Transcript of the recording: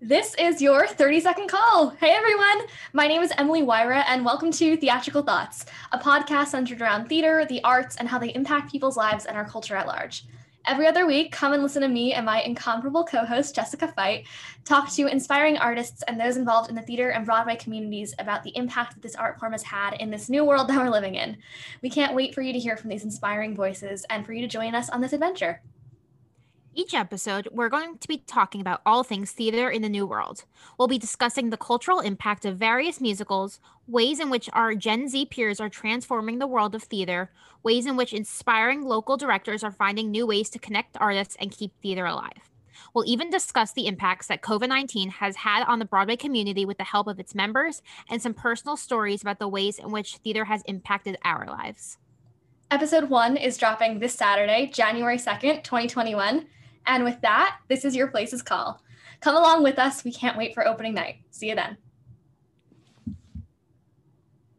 This is your 30 second call. Hey everyone, my name is Emily Wyra, and welcome to Theatrical Thoughts, a podcast centered around theater, the arts, and how they impact people's lives and our culture at large. Every other week, come and listen to me and my incomparable co host, Jessica Fight, talk to inspiring artists and those involved in the theater and Broadway communities about the impact that this art form has had in this new world that we're living in. We can't wait for you to hear from these inspiring voices and for you to join us on this adventure. Each episode, we're going to be talking about all things theater in the New World. We'll be discussing the cultural impact of various musicals, ways in which our Gen Z peers are transforming the world of theater, ways in which inspiring local directors are finding new ways to connect artists and keep theater alive. We'll even discuss the impacts that COVID 19 has had on the Broadway community with the help of its members and some personal stories about the ways in which theater has impacted our lives. Episode one is dropping this Saturday, January 2nd, 2021. And with that, this is your places call. Come along with us. We can't wait for opening night. See you then.